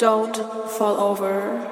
Don't fall over.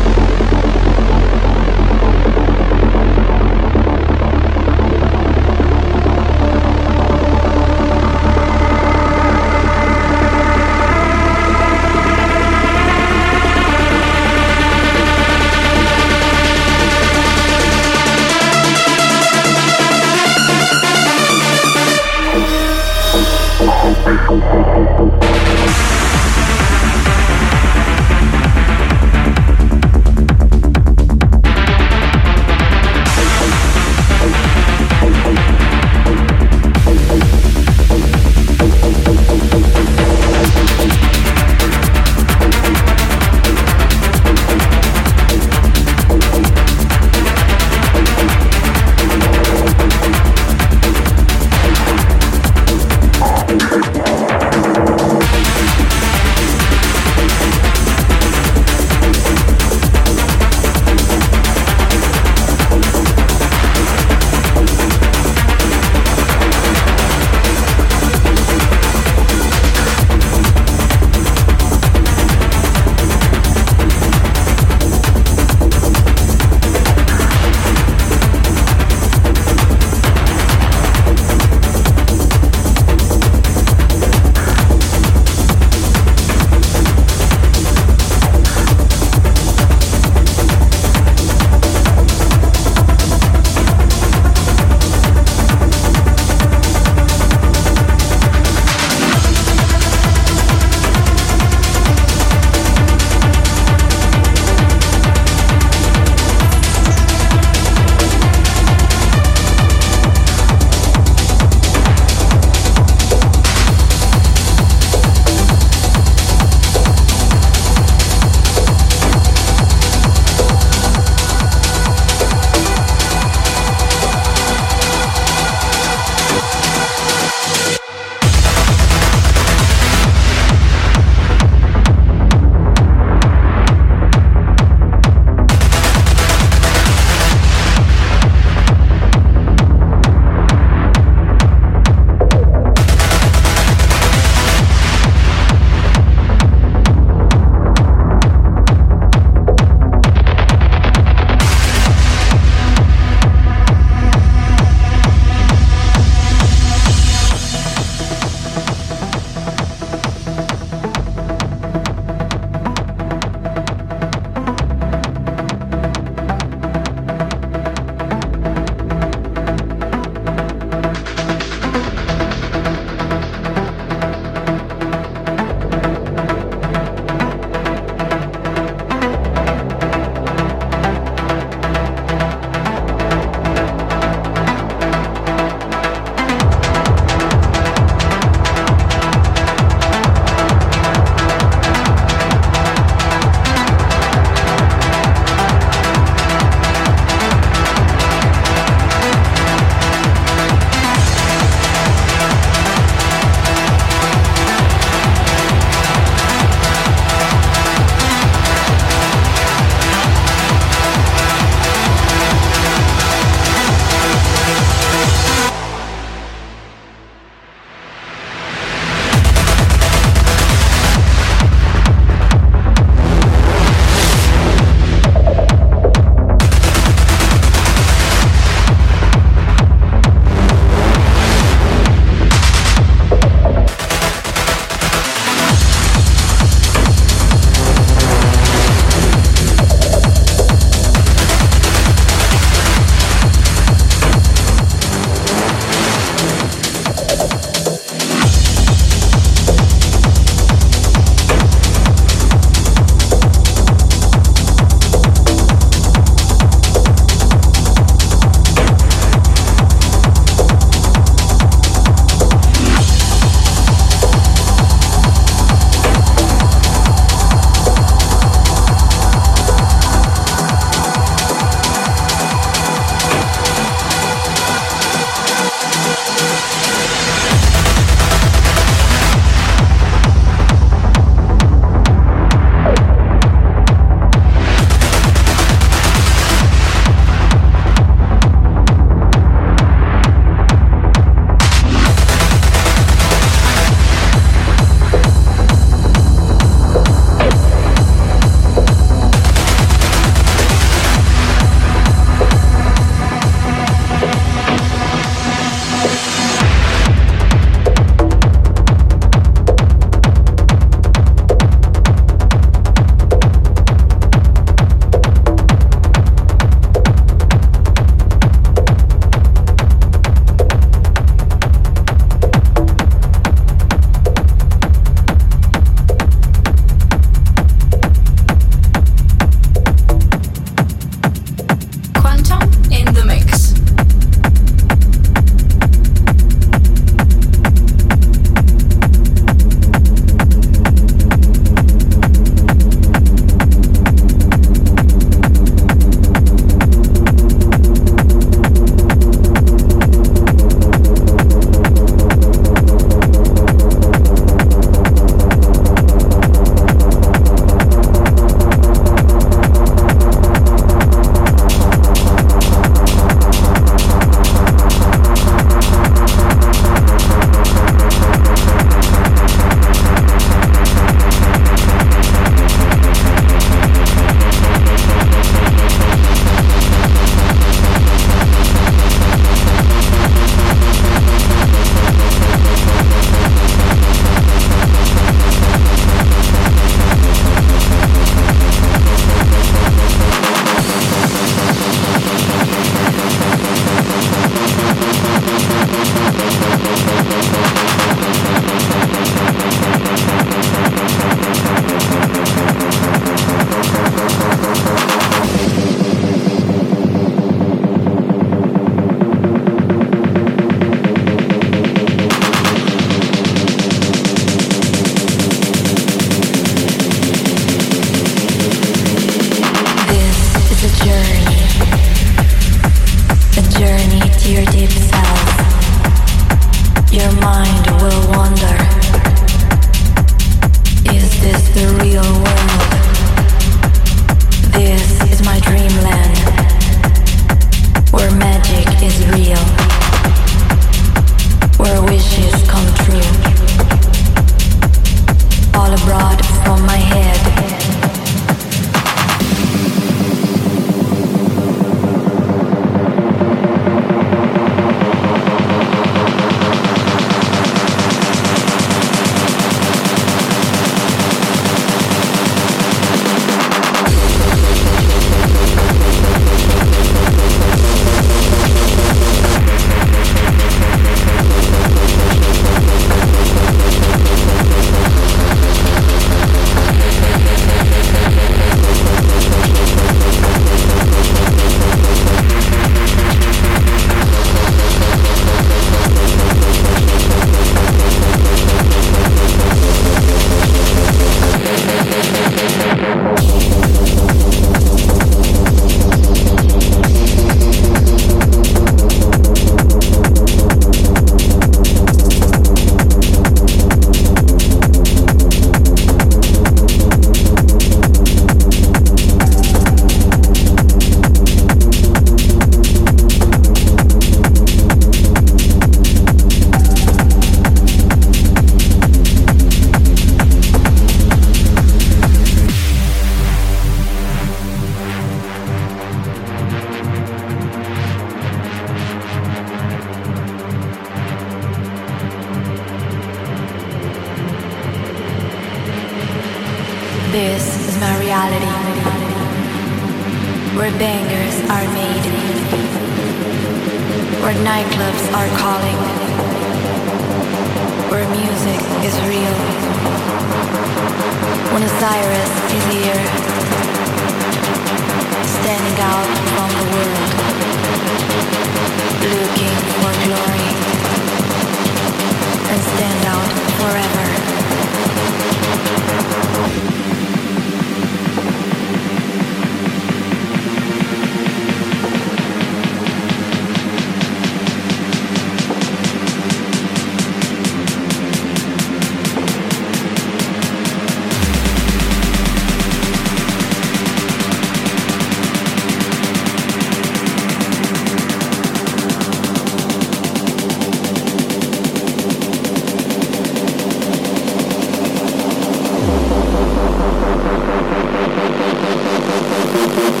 Thank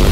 you.